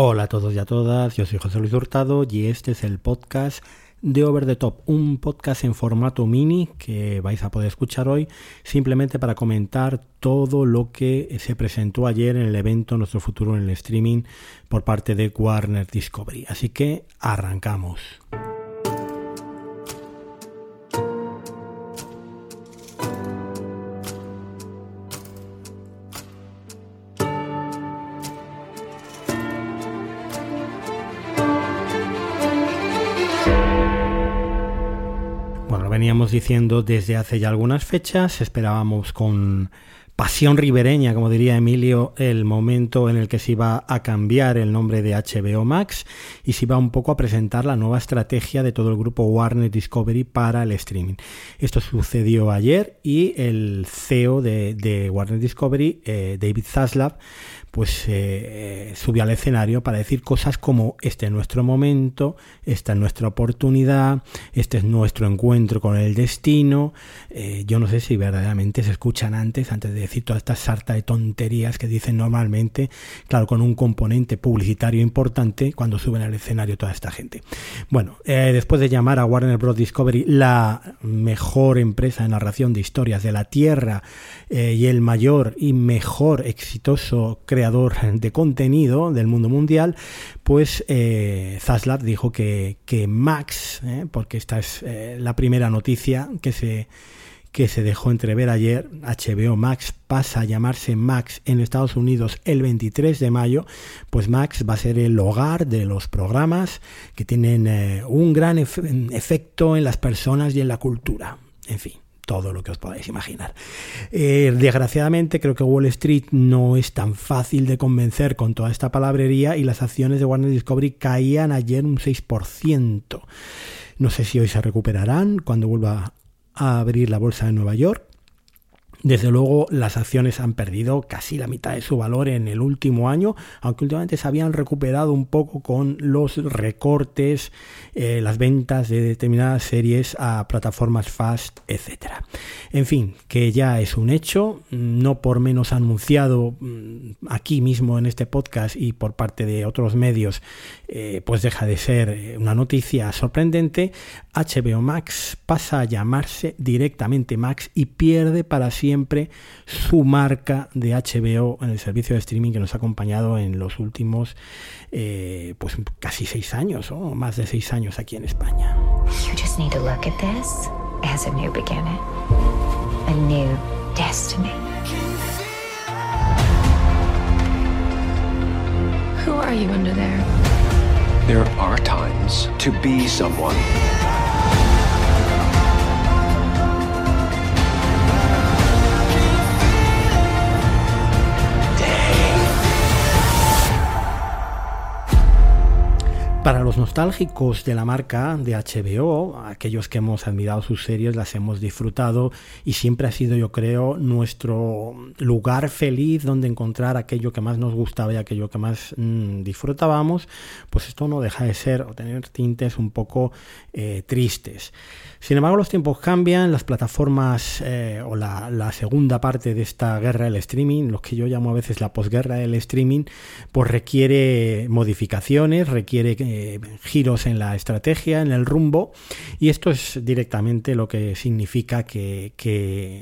Hola a todos y a todas, yo soy José Luis Hurtado y este es el podcast de Over the Top, un podcast en formato mini que vais a poder escuchar hoy simplemente para comentar todo lo que se presentó ayer en el evento Nuestro Futuro en el Streaming por parte de Warner Discovery. Así que arrancamos. Diciendo desde hace ya algunas fechas, esperábamos con pasión ribereña, como diría Emilio, el momento en el que se iba a cambiar el nombre de HBO Max y se iba un poco a presentar la nueva estrategia de todo el grupo Warner Discovery para el streaming. Esto sucedió ayer y el CEO de, Warner Discovery, eh, David Zaslav, pues eh, subió al escenario para decir cosas como este es nuestro momento, esta es nuestra oportunidad, este es nuestro encuentro con el destino. Eh, yo no sé si verdaderamente se escuchan antes, antes de decir toda esta sarta de tonterías que dicen normalmente, claro, con un componente publicitario importante cuando suben al escenario toda esta gente. Bueno, eh, después de llamar a Warner Bros. Discovery la mejor empresa de narración de historias de la Tierra y el mayor y mejor exitoso creador de contenido del mundo mundial, pues eh, dijo que, Max, eh, porque esta es eh, la primera noticia que se, que se dejó entrever ayer, HBO Max pasa a llamarse Max en Estados Unidos el 23 de mayo, pues Max va a ser el hogar de los programas que tienen eh, un gran efecto en las personas y en la cultura. En fin todo lo que os podáis imaginar. Eh, desgraciadamente creo que Wall Street no es tan fácil de convencer con toda esta palabrería y las acciones de Warner Discovery caían ayer un 6%. No sé si hoy se recuperarán cuando vuelva a abrir la bolsa de Nueva York. Desde luego las acciones han perdido casi la mitad de su valor en el último año, aunque últimamente se habían recuperado un poco con los recortes, eh, las ventas de determinadas series a plataformas fast, etc. En fin, que ya es un hecho, no por menos anunciado mm, aquí mismo en este podcast y por parte de otros medios, eh, pues deja de ser eh, una noticia sorprendente. HBO Max pasa a llamarse directamente Max y pierde para siempre siempre su marca de HBO en el servicio de streaming que nos ha acompañado en los últimos eh, pues casi seis años o más de seis años aquí en España. You just need to look at this as a new beginning, a new destiny. Who are you under there? There are times to be someone. Para los nostálgicos de la marca de HBO, aquellos que hemos admirado sus series, las hemos disfrutado y siempre ha sido, yo creo, nuestro lugar feliz donde encontrar aquello que más nos gustaba y aquello que más mm, disfrutábamos, pues esto no deja de ser o tener tintes un poco eh, tristes. Sin embargo, los tiempos cambian, las plataformas eh, o la, segunda parte de esta guerra del streaming, lo que yo llamo a veces la posguerra del streaming, pues requiere modificaciones, requiere eh, giros en la estrategia, en el rumbo, y esto es directamente lo que significa que,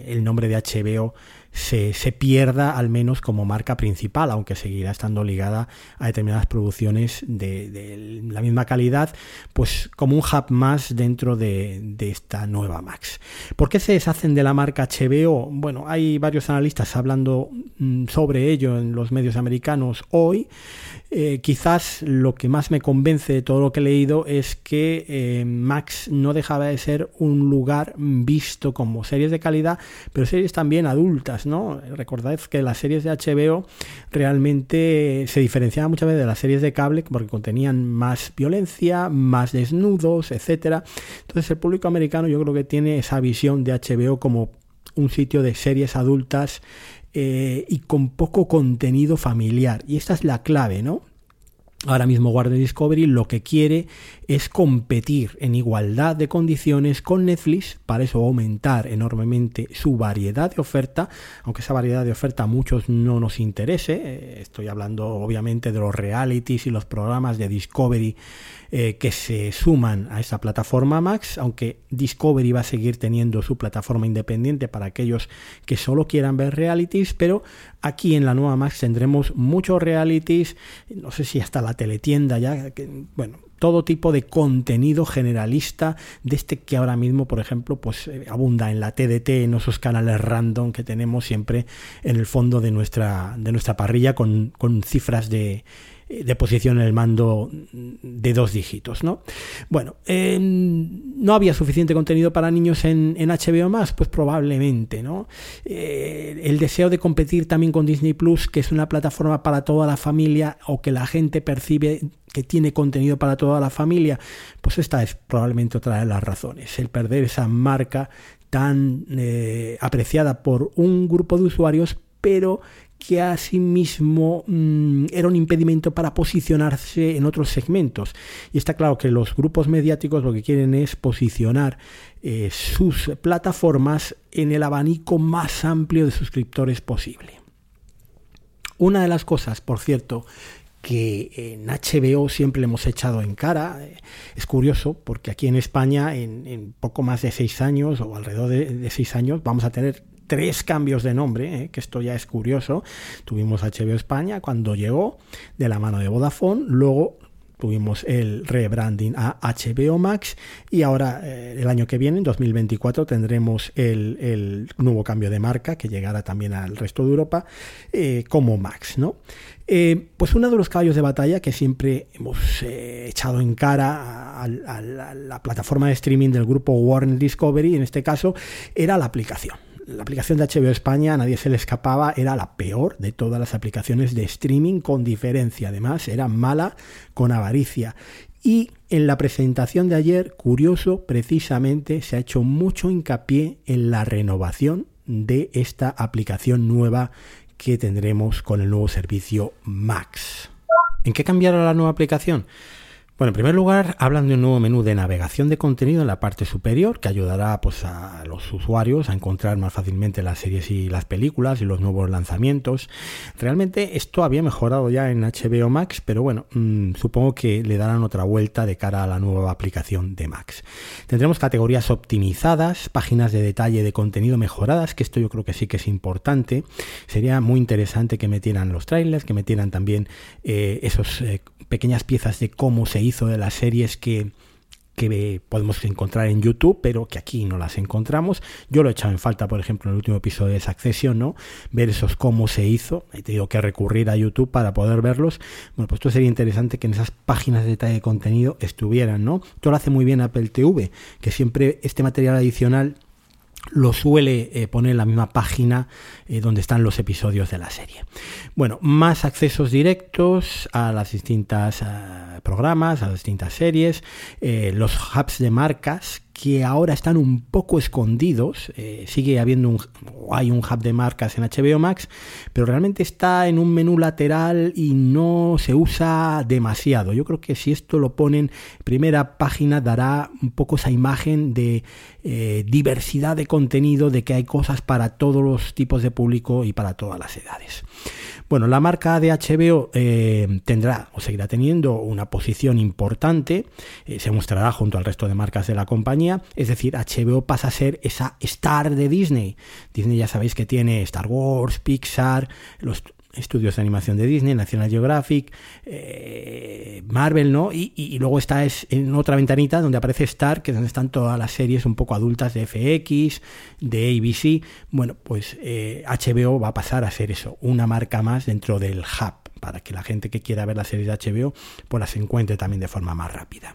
el nombre de HBO se, pierda al menos como marca principal, aunque seguirá estando ligada a determinadas producciones de, la misma calidad, pues como un hub más dentro de, esta nueva Max. ¿Por qué se deshacen de la marca HBO? Bueno, hay varios analistas hablando mm, sobre ello en los medios americanos hoy. Eh, quizás lo que más me convence de todo lo que he leído es que eh, Max no dejaba de ser un lugar visto como series de calidad, pero series también adultas, ¿no? Recordad que las series de HBO realmente se diferenciaban muchas veces de las series de cable porque contenían más violencia, más desnudos, etcétera. Entonces el público americano yo creo que tiene esa visión de HBO como un sitio de series adultas eh, y con poco contenido familiar. Y esta es la clave, ¿no? Ahora mismo Warner Discovery lo que quiere es competir en igualdad de condiciones con Netflix, para eso aumentar enormemente su variedad de oferta, aunque esa variedad de oferta a muchos no nos interese, eh, estoy hablando obviamente de los realities y los programas de Discovery eh, que se suman a esa plataforma Max, aunque Discovery va a seguir teniendo su plataforma independiente para aquellos que solo quieran ver realities, pero aquí en la nueva Max tendremos muchos realities, no sé si hasta la teletienda ya, bueno, todo tipo de contenido generalista de este que ahora mismo, por ejemplo, pues eh, abunda en la TDT, en esos canales random que tenemos siempre en el fondo de nuestra, de nuestra parrilla con, con cifras de de posición en el mando de dos dígitos, ¿no? Bueno, ¿no había suficiente contenido para niños en, HBO más? Pues probablemente, ¿no? Eh, el deseo de competir también con Disney Plus, que es una plataforma para toda la familia o que la gente percibe que tiene contenido para toda la familia, pues esta es probablemente otra de las razones, el perder esa marca tan eh, apreciada por un grupo de usuarios, pero que asimismo mm, era un impedimento para posicionarse en otros segmentos. Y está claro que los grupos mediáticos lo que quieren es posicionar eh, sus plataformas en el abanico más amplio de suscriptores posible. Una de las cosas, por cierto, que en HBO siempre le hemos echado en cara. Eh, es curioso porque aquí en España en, poco más de seis años o alrededor de seis años vamos a tener tres cambios de nombre, eh, que esto ya es curioso. Tuvimos HBO España cuando llegó de la mano de Vodafone, luego tuvimos el rebranding a HBO Max y ahora eh, el año que viene, en 2024, tendremos el, nuevo cambio de marca que llegará también al resto de Europa eh, como Max. ¿no? pues uno de los caballos de batalla que siempre hemos echado en cara a, la plataforma de streaming del grupo Warner Discovery, en este caso, era la aplicación la aplicación de HBO España a nadie se le escapaba, era la peor de todas las aplicaciones de streaming con diferencia. Además, era mala con avaricia. Y en la presentación de ayer, curioso, precisamente se ha hecho mucho hincapié en la renovación de esta aplicación nueva que tendremos con el nuevo servicio Max. ¿En qué cambiará la nueva aplicación? Bueno, en primer lugar, hablan de un nuevo menú de navegación de contenido en la parte superior que ayudará pues, a los usuarios a encontrar más fácilmente las series y las películas y los nuevos lanzamientos. Realmente esto había mejorado ya en HBO Max, pero bueno, mm, supongo que le darán otra vuelta de cara a la nueva aplicación de Max. Tendremos categorías optimizadas, páginas de detalle de contenido mejoradas, que esto yo creo que sí que es importante. Sería muy interesante que metieran los trailers, que metieran también eh, esos eh, pequeñas piezas de cómo se hizo de las series que, que podemos encontrar en YouTube, pero que aquí no las encontramos. Yo lo he echado en falta, por ejemplo, en el último episodio de Succession, ¿no? Ver esos cómo se hizo. He tenido que recurrir a YouTube para poder verlos. Bueno, pues esto sería interesante que en esas páginas de detalle de contenido estuvieran, ¿no? Esto lo hace muy bien Apple TV, que siempre este material adicional lo suele eh, poner en la misma página eh, donde están los episodios de la serie. Bueno, más accesos directos a las distintas eh, programas, a las distintas series, los hubs de marcas que ahora están un poco escondidos. Eh, sigue habiendo un, hay un hub de marcas en HBO Max, pero realmente está en un menú lateral y no se usa demasiado. Yo creo que si esto lo ponen primera página dará un poco esa imagen de eh, diversidad de contenido, de que hay cosas para todos los tipos de público y para todas las edades. Bueno, la marca de HBO eh, tendrá o seguirá teniendo una posición importante, eh, se mostrará junto al resto de marcas de la compañía, es decir, HBO pasa a ser esa star de Disney. Disney ya sabéis que tiene Star Wars, Pixar, los estudios de animación de Disney, National Geographic, eh, Marvel, ¿no? Y, luego está es en otra ventanita donde aparece Star, que es donde están todas las series un poco adultas de FX, de ABC. Bueno, pues HBO eh, va a pasar a ser eso, una marca más dentro del hub, para que la gente que quiera ver las series de HBO pues las encuentre también de forma más rápida.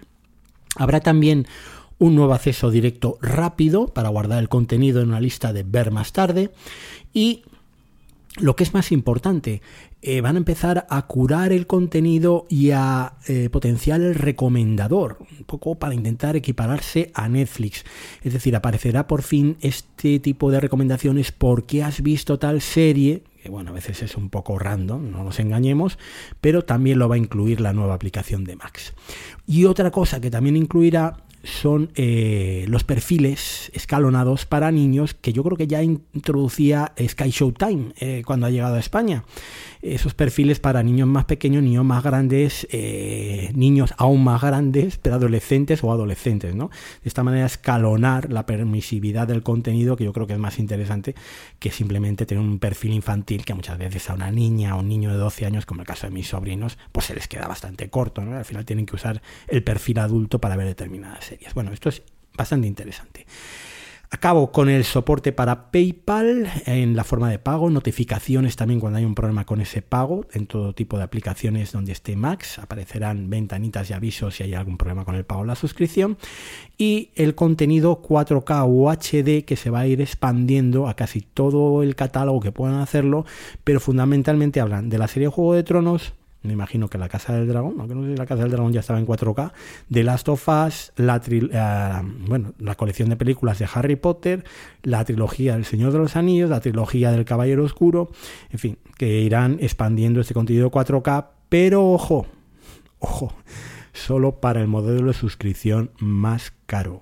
Habrá también un nuevo acceso directo rápido para guardar el contenido en una lista de ver más tarde y lo que es más importante, eh, van a empezar a curar el contenido y a eh, potenciar el recomendador, un poco para intentar equipararse a Netflix. Es decir, aparecerá por fin este tipo de recomendaciones porque has visto tal serie, que bueno, a veces es un poco random, no nos engañemos, pero también lo va a incluir la nueva aplicación de Max. Y otra cosa que también incluirá son eh, los perfiles escalonados para niños que yo creo que ya introducía Sky Showtime eh, cuando ha llegado a España. Esos perfiles para niños más pequeños, niños más grandes, eh, niños aún más grandes, pero adolescentes o adolescentes, ¿no? De esta manera escalonar la permisividad del contenido que yo creo que es más interesante que simplemente tener un perfil infantil que muchas veces a una niña o un niño de 12 años, como el caso de mis sobrinos, pues se les queda bastante corto, ¿no? Al final tienen que usar el perfil adulto para ver determinadas bueno, esto es bastante interesante. Acabo con el soporte para PayPal en la forma de pago, notificaciones también cuando hay un problema con ese pago, en todo tipo de aplicaciones donde esté Max, aparecerán ventanitas y avisos si hay algún problema con el pago o la suscripción, y el contenido 4K o HD que se va a ir expandiendo a casi todo el catálogo que puedan hacerlo, pero fundamentalmente hablan de la serie Juego de Tronos, me imagino que la Casa del Dragón, aunque no sé si la Casa del Dragón ya estaba en 4K, de Last of Us, la, eh, bueno, la colección de películas de Harry Potter, la trilogía del Señor de los Anillos, la trilogía del Caballero Oscuro, en fin, que irán expandiendo este contenido 4K, pero ojo, ojo, solo para el modelo de suscripción más caro.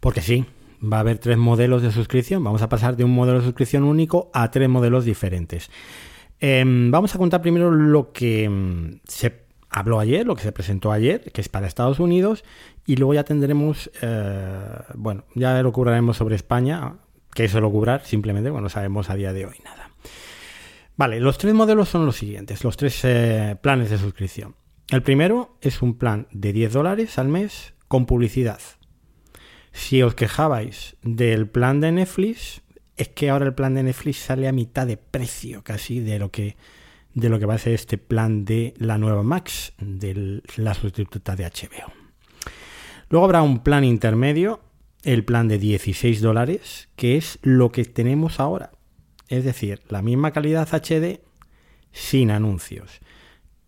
Porque sí, va a haber tres modelos de suscripción, vamos a pasar de un modelo de suscripción único a tres modelos diferentes. Em, vamos a contar primero lo que mm, se habló ayer, lo que se presentó ayer, que es para Estados Unidos, y luego ya tendremos, eh, bueno, ya lo cubraremos sobre España, que eso lo cubrar, simplemente, bueno, sabemos a día de hoy nada. Vale, los tres modelos son los siguientes, los tres eh, planes de suscripción. El primero es un plan de 10 dólares al mes con publicidad. Si os quejabais del plan de Netflix, es que ahora el plan de Netflix sale a mitad de precio casi de lo que de lo que va a ser este plan de la nueva Max, de la sustituta de HBO. Luego habrá un plan intermedio, el plan de 16 dólares, que es lo que tenemos ahora. Es decir, la misma calidad HD sin anuncios.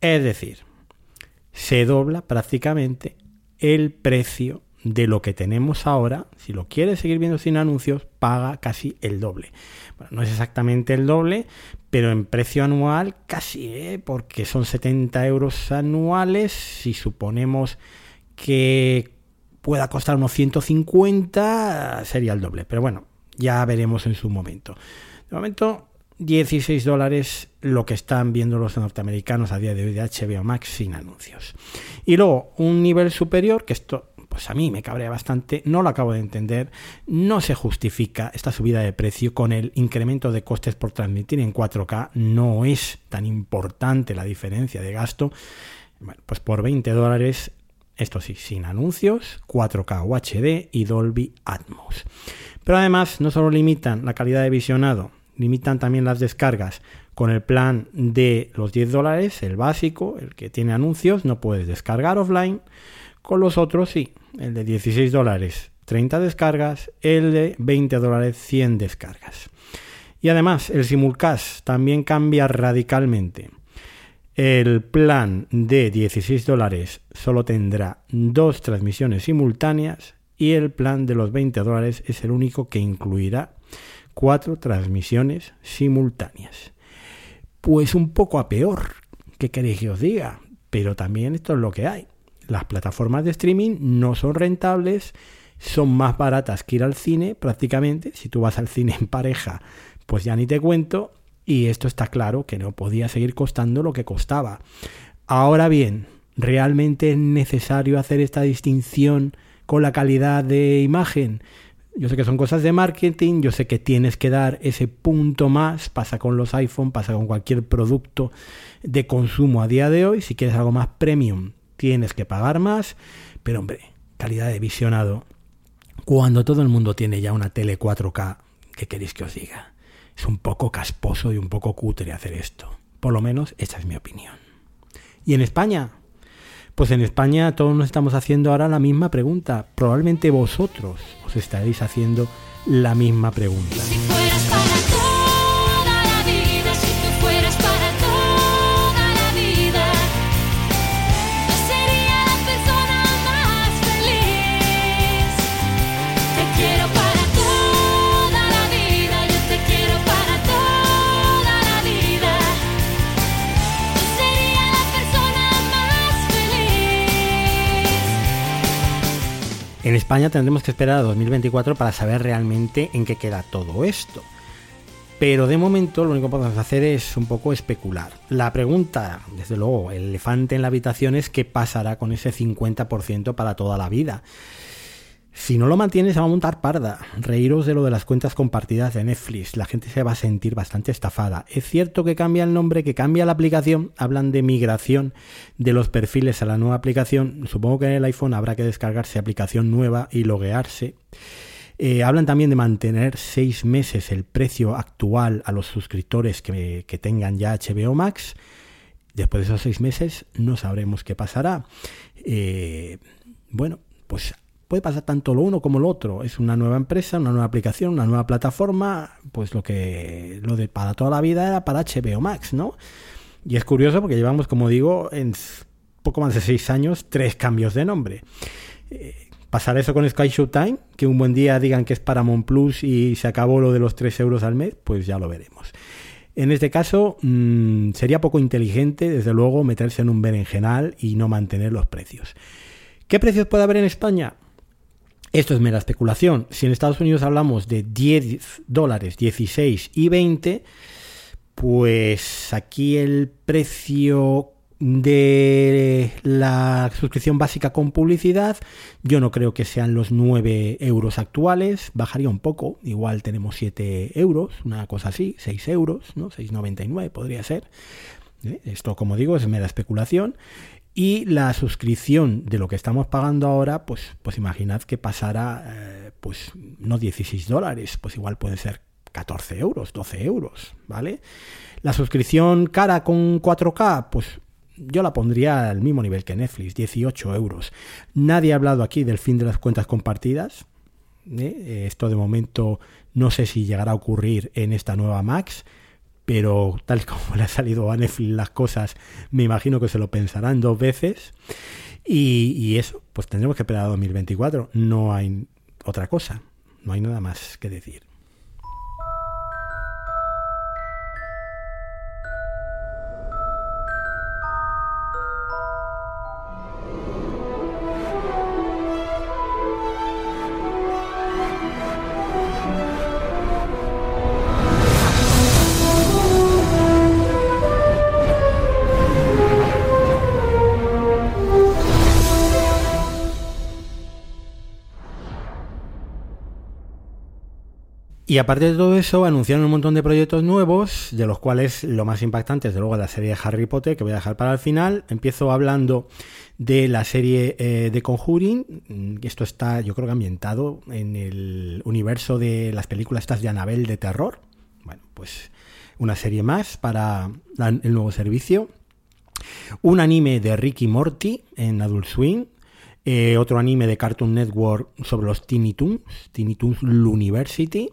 Es decir, se dobla prácticamente el precio de lo que tenemos ahora, si lo quieres seguir viendo sin anuncios, paga casi el doble. Bueno, no es exactamente el doble, pero en precio anual casi, ¿eh? porque son 70 euros anuales. Si suponemos que pueda costar unos 150, sería el doble. Pero bueno, ya veremos en su momento. De momento, 16 dólares lo que están viendo los norteamericanos a día de hoy de HBO Max sin anuncios. Y luego un nivel superior, que esto pues a mí me cabrea bastante, no lo acabo de entender, no se justifica esta subida de precio con el incremento de costes por transmitir en 4K, no es tan importante la diferencia de gasto, bueno, pues por 20 dólares, esto sí, sin anuncios, 4K UHD y Dolby Atmos. Pero además no solo limitan la calidad de visionado, limitan también las descargas. Con el plan de los 10 dólares, el básico, el que tiene anuncios, no puedes descargar offline. Con los otros sí, el de 16 dólares 30 descargas, el de 20 dólares 100 descargas. Y además el simulcast también cambia radicalmente. El plan de 16 dólares solo tendrá dos transmisiones simultáneas y el plan de los 20 dólares es el único que incluirá cuatro transmisiones simultáneas. Pues un poco a peor, ¿qué queréis que os diga? Pero también esto es lo que hay las plataformas de streaming no son rentables, son más baratas que ir al cine prácticamente. Si tú vas al cine en pareja, pues ya ni te cuento. Y esto está claro que no podía seguir costando lo que costaba. Ahora bien, ¿realmente es necesario hacer esta distinción con la calidad de imagen? Yo sé que son cosas de marketing, yo sé que tienes que dar ese punto más, pasa con los iPhone, pasa con cualquier producto de consumo a día de hoy, si quieres algo más premium, tienes que pagar más, pero hombre, calidad de visionado. Cuando todo el mundo tiene ya una tele 4K, ¿qué queréis que os diga? Es un poco casposo y un poco cutre hacer esto. Por lo menos esa es mi opinión. ¿Y en España? Pues en España todos nos estamos haciendo ahora la misma pregunta. Probablemente vosotros os estaréis haciendo la misma pregunta. En España tendremos que esperar a 2024 para saber realmente en qué queda todo esto. Pero de momento lo único que podemos hacer es un poco especular. La pregunta, desde luego, el elefante en la habitación es qué pasará con ese 50% para toda la vida. Si no lo mantienes, se va a montar parda. Reíros de lo de las cuentas compartidas de Netflix. La gente se va a sentir bastante estafada. Es cierto que cambia el nombre, que cambia la aplicación. Hablan de migración de los perfiles a la nueva aplicación. Supongo que en el iPhone habrá que descargarse aplicación nueva y loguearse. Eh, hablan también de mantener seis meses el precio actual a los suscriptores que, tengan ya HBO Max. Después de esos seis meses no sabremos qué pasará. Eh, bueno, pues puede pasar tanto lo uno como lo otro. Es una nueva empresa, una nueva aplicación, una nueva plataforma, pues lo que lo de para toda la vida era para HBO Max, ¿no? Y es curioso porque llevamos, como digo, en poco más de seis años, tres cambios de nombre. Eh, pasar eso con Sky Showtime, que un buen día digan que es Paramount Plus y se acabó lo de los 3 euros al mes, pues ya lo veremos. En este caso, mm, sería poco inteligente, desde luego, meterse en un berenjenal y no mantener los precios. ¿Qué precios puede haber en España? Esto es mera especulación. Si en Estados Unidos hablamos de 10 dólares, 16 y 20, pues aquí el precio de la suscripción básica con publicidad, yo no creo que sean los 9 euros actuales, bajaría un poco, igual tenemos 7 euros, una cosa así, 6 euros, ¿no? 6,99 podría ser. ¿eh? Esto, como digo, es mera especulación. Y la suscripción de lo que estamos pagando ahora, pues, pues imaginad que pasara, eh, pues no 16 dólares, pues igual puede ser 14 euros, 12 euros, ¿vale? La suscripción cara con 4K, pues yo la pondría al mismo nivel que Netflix, 18 euros. Nadie ha hablado aquí del fin de las cuentas compartidas. ¿eh? Esto de momento no sé si llegará a ocurrir en esta nueva Max pero tal como le ha salido a Netflix las cosas, me imagino que se lo pensarán dos veces. Y, y, eso, pues tendremos que esperar a 2024. No hay otra cosa, no hay nada más que decir. Y aparte de todo eso, anunciaron un montón de proyectos nuevos, de los cuales lo más impactante es de luego la serie de Harry Potter, que voy a dejar para el final. Empiezo hablando de la serie eh, de Conjuring. Mm, esto está, yo creo que ambientado en el universo de las películas estas de Annabelle de terror. Bueno, pues una serie más para el nuevo servicio. Un anime de Ricky Morty en Adult Swing. Eh, otro anime de Cartoon Network sobre los Tiny Toons, Tiny Toons University.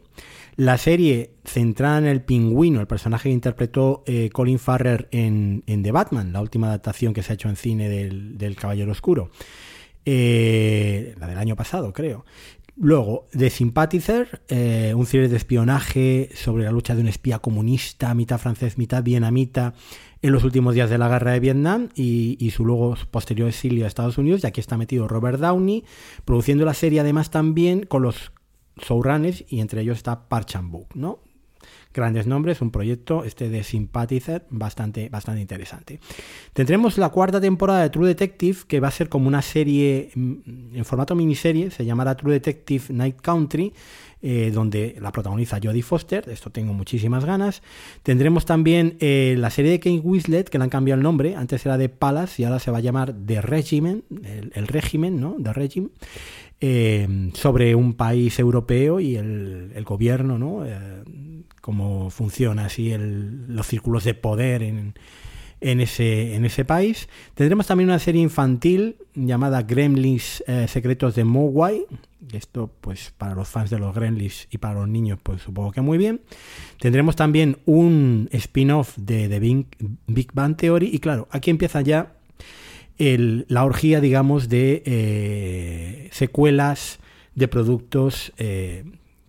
La serie centrada en el pingüino, el personaje que interpretó eh, Colin Farrer en, The Batman, la última adaptación que se ha hecho en cine del, Caballero Oscuro. Eh, la del año pasado, creo. Luego, The Sympathizer, un cine de espionaje sobre la lucha de un espía comunista, mitad francés, mitad vietnamita, en los últimos días de la guerra de Vietnam y, su luego posterior exilio a Estados Unidos, y aquí está metido Robert Downey, produciendo la serie además también con los showrunners y entre ellos está Park Chan-wook, ¿no? Grandes nombres, un proyecto este de Sympathizer bastante, bastante interesante. Tendremos la cuarta temporada de True Detective, que va a ser como una serie mm, en formato miniserie, se llamará True Detective Night Country, eh, donde la protagoniza Jodie Foster, esto tengo muchísimas ganas. Tendremos también eh, la serie de Kate Winslet, que le han cambiado el nombre, antes era de Palace y ahora se va a llamar The Regimen, el, régimen, ¿no? The Regime. Eh, sobre un país europeo y el, gobierno, ¿no? cómo funciona así los círculos de poder en, en ese, en ese país. Tendremos también una serie infantil llamada Gremlins eh, Secretos de Mogwai. Esto, pues, para los fans de los Gremlins y para los niños, pues supongo que muy bien. Tendremos también un spin-off de The Big, Bang Theory. Y claro, aquí empieza ya la orgía, digamos, de eh, secuelas de productos eh,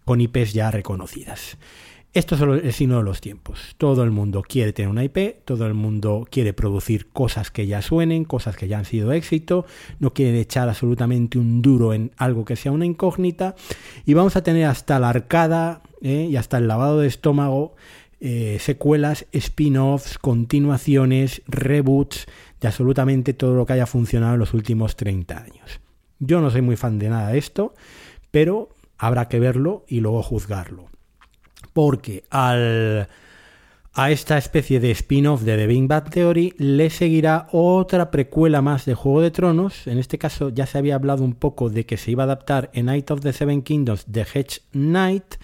con IPs ya reconocidas. Esto es signo de los tiempos. Todo el mundo quiere tener una IP, todo el mundo quiere producir cosas que ya suenen, cosas que ya han sido éxito, no quiere echar absolutamente un duro en algo que sea una incógnita y vamos a tener hasta la arcada ¿eh? y hasta el lavado de estómago, secuelas, spin-offs, continuaciones, reboots de absolutamente todo lo que haya funcionado en los últimos 30 años. Yo no soy muy fan de nada de esto, pero habrá que verlo y luego juzgarlo porque al, a esta especie de spin-off de The Big Bang Theory le seguirá otra precuela más de Juego de Tronos. En este caso ya se había hablado un poco de que se iba a adaptar en Night of the Seven Kingdoms de Hedge Knight,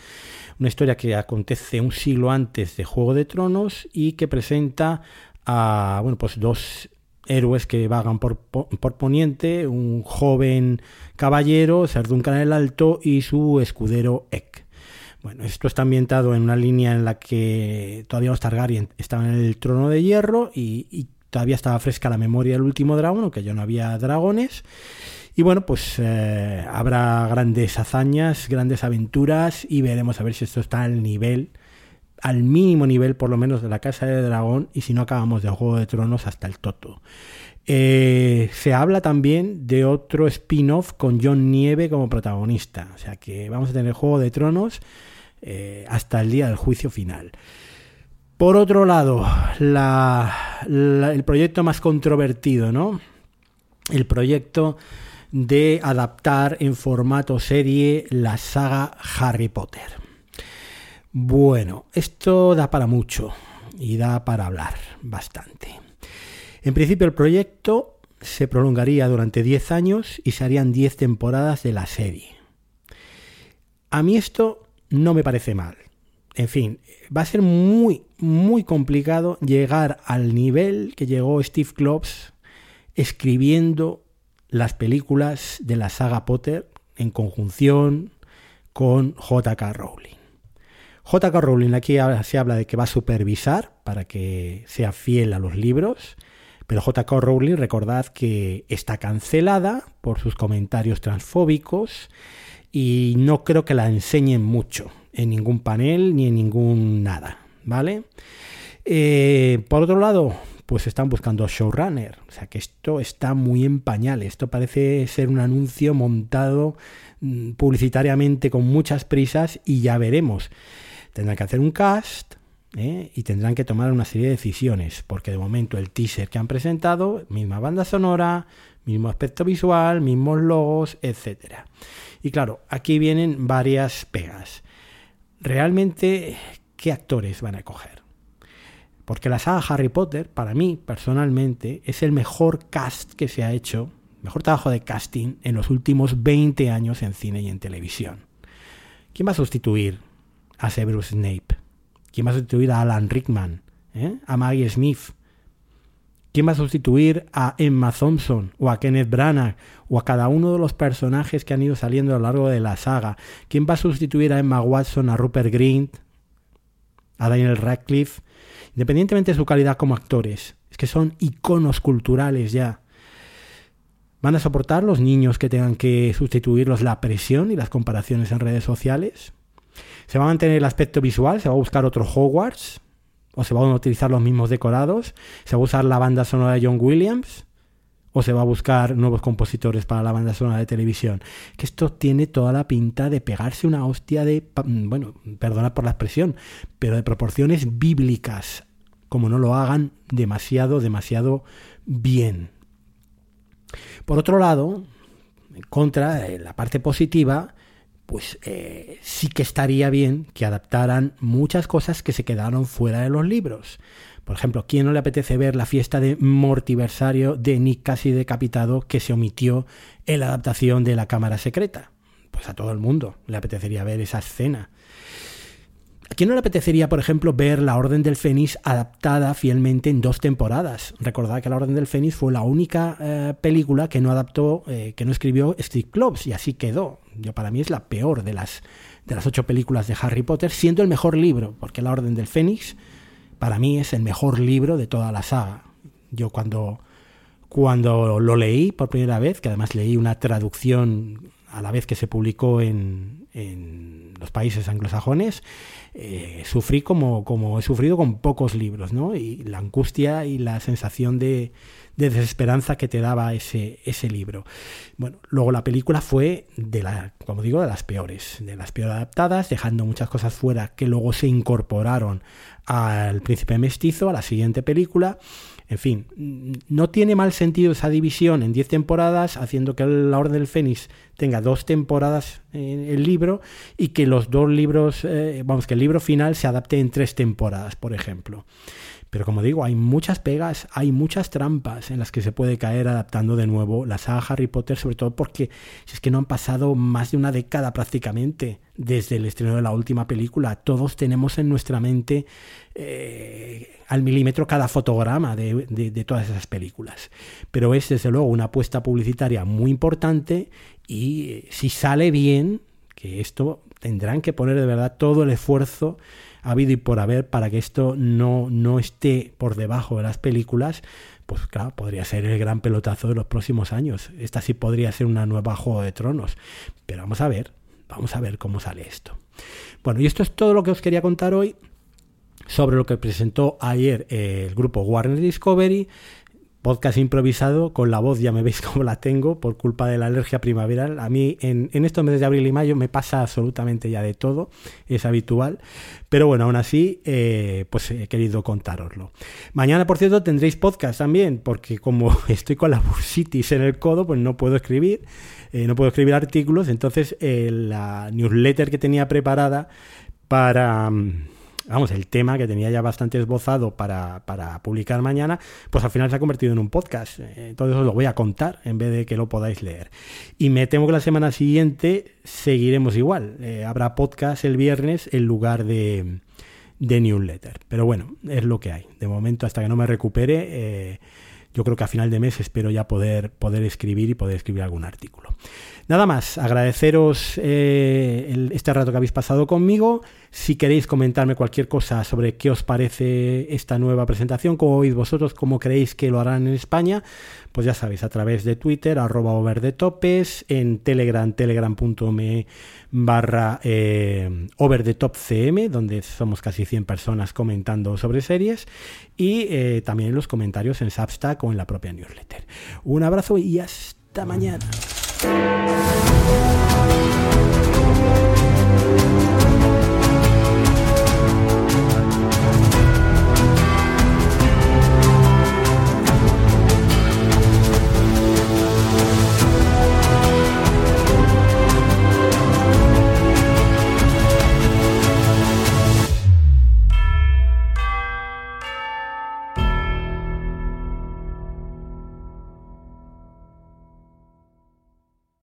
una historia que acontece un siglo antes de Juego de Tronos y que presenta a bueno, pues dos héroes que vagan por, por Poniente, un joven caballero, Serduncan el Alto, y su escudero Ek. Bueno, esto está ambientado en una línea en la que todavía los Targaryen estaban en el trono de hierro y, todavía estaba fresca la memoria del último dragón, aunque ya no había dragones. Y bueno, pues eh, habrá grandes hazañas, grandes aventuras y veremos a ver si esto está al nivel, al mínimo nivel por lo menos de la Casa de Dragón y si no acabamos de Juego de Tronos hasta el Toto. Eh, se habla también de otro spin-off con John Nieve como protagonista, o sea que vamos a tener Juego de Tronos eh, hasta el día del juicio final. Por otro lado, el proyecto más controvertido, ¿no? El proyecto de adaptar en formato serie la saga Harry Potter. Bueno, esto da para mucho y da para hablar bastante. En principio el proyecto se prolongaría durante 10 años y se harían 10 temporadas de la serie. A mí esto no me parece mal. En fin, va a ser muy, muy complicado llegar al nivel que llegó Steve Klops escribiendo las películas de la saga Potter en conjunción con JK Rowling. JK Rowling aquí se habla de que va a supervisar para que sea fiel a los libros, pero JK Rowling recordad que está cancelada por sus comentarios transfóbicos y no creo que la enseñen mucho en ningún panel ni en ningún nada, ¿vale? Eh, por otro lado, pues están buscando showrunner, o sea que esto está muy en pañales, esto parece ser un anuncio montado mm, publicitariamente con muchas prisas y ya veremos. Tendrán que hacer un cast, ¿eh? y tendrán que tomar una serie de decisiones, porque de momento el teaser que han presentado, misma banda sonora, mismo aspecto visual, mismos logos, etcétera. Y claro, aquí vienen varias pegas. Realmente, ¿qué actores van a coger? Porque la saga Harry Potter, para mí personalmente, es el mejor cast que se ha hecho, mejor trabajo de casting en los últimos 20 años en cine y en televisión. ¿Quién va a sustituir a Severus Snape? ¿Quién va a sustituir a Alan Rickman? ¿Eh? ¿A Maggie Smith? ¿Quién va a sustituir a Emma Thompson o a Kenneth Branagh o a cada uno de los personajes que han ido saliendo a lo largo de la saga? ¿Quién va a sustituir a Emma Watson, a Rupert Grint, a Daniel Radcliffe? Independientemente de su calidad como actores, es que son iconos culturales ya. ¿Van a soportar los niños que tengan que sustituirlos la presión y las comparaciones en redes sociales? ¿Se va a mantener el aspecto visual? ¿Se va a buscar otro Hogwarts? ¿O se van a utilizar los mismos decorados? ¿Se va a usar la banda sonora de John Williams? ¿O se va a buscar nuevos compositores para la banda sonora de televisión? Que esto tiene toda la pinta de pegarse una hostia de, mm, bueno, perdona por la expresión, pero de proporciones bíblicas, como no lo hagan demasiado, demasiado bien. Por otro lado, contra la parte positiva, pues eh, sí que estaría bien que adaptaran muchas cosas que se quedaron fuera de los libros. Por ejemplo, ¿quién no le apetece ver la fiesta de mortiversario de Nick casi decapitado que se omitió en la adaptación de La Cámara Secreta? Pues a todo el mundo le apetecería ver esa escena. ¿A quién no le apetecería, por ejemplo, ver La Orden del Fénix adaptada fielmente en dos temporadas? Recordad que La Orden del Fénix fue la única eh, película que no adaptó, eh, que no escribió Steve Kloves y así quedó. Yo para mí es la peor de las de las ocho películas de Harry Potter, siendo el mejor libro, porque La Orden del Fénix para mí es el mejor libro de toda la saga. Yo cuando cuando lo leí por primera vez, que además leí una traducción a la vez que se publicó en, en los países anglosajones, eh, sufrí como, como he sufrido con pocos libros, ¿no? Y la angustia y la sensación de, de desesperanza que te daba ese, ese libro. Bueno, luego la película fue de la, como digo, de las peores, de las peor adaptadas, dejando muchas cosas fuera que luego se incorporaron al Príncipe Mestizo, a la siguiente película. En fin, no tiene mal sentido esa división en 10 temporadas, haciendo que La Orden del Fénix tenga dos temporadas en el libro y que los dos libros, eh, vamos, que el libro final se adapte en tres temporadas, por ejemplo. Pero como digo, hay muchas pegas, hay muchas trampas en las que se puede caer adaptando de nuevo la saga Harry Potter, sobre todo porque si es que no han pasado más de una década prácticamente desde el estreno de la última película. Todos tenemos en nuestra mente eh, al milímetro cada fotograma de, de, todas esas películas. Pero es desde luego una apuesta publicitaria muy importante y eh, si sale bien, que esto tendrán que poner de verdad todo el esfuerzo habido y por haber para que esto no, no esté por debajo de las películas, pues claro, podría ser el gran pelotazo de los próximos años. Esta sí podría ser una nueva Juego de Tronos. Pero vamos a ver, vamos a ver cómo sale esto. Bueno, y esto es todo lo que os quería contar hoy sobre lo que presentó ayer el grupo Warner Discovery podcast improvisado, con la voz ya me veis cómo la tengo por culpa de la alergia primaveral. A mí en, estos meses de abril y mayo me pasa absolutamente ya de todo, es habitual, pero bueno, aún así, eh, pues he querido contároslo. Mañana, por cierto, tendréis podcast también, porque como estoy con la bursitis en el codo, pues no puedo escribir, eh, no puedo escribir artículos, entonces eh, la newsletter que tenía preparada para... Mm, vamos, el tema que tenía ya bastante esbozado para, publicar mañana, pues al final se ha convertido en un podcast. Entonces os lo voy a contar en vez de que lo podáis leer. Y me temo que la semana siguiente seguiremos igual. Eh, habrá podcast el viernes en lugar de, de newsletter. Pero bueno, es lo que hay. De momento, hasta que no me recupere, eh, yo creo que a final de mes espero ya poder, poder escribir y poder escribir algún artículo. Nada más, agradeceros eh, este rato que habéis pasado conmigo. Si queréis comentarme cualquier cosa sobre qué os parece esta nueva presentación, cómo oís vosotros, cómo creéis que lo harán en España, pues ya sabéis, a través de Twitter, arroba over topes, en Telegram, telegram.me barra eh, over the top cm, donde somos casi 100 personas comentando sobre series, y eh, también en los comentarios en Substack o en la propia newsletter. Un abrazo y hasta mañana.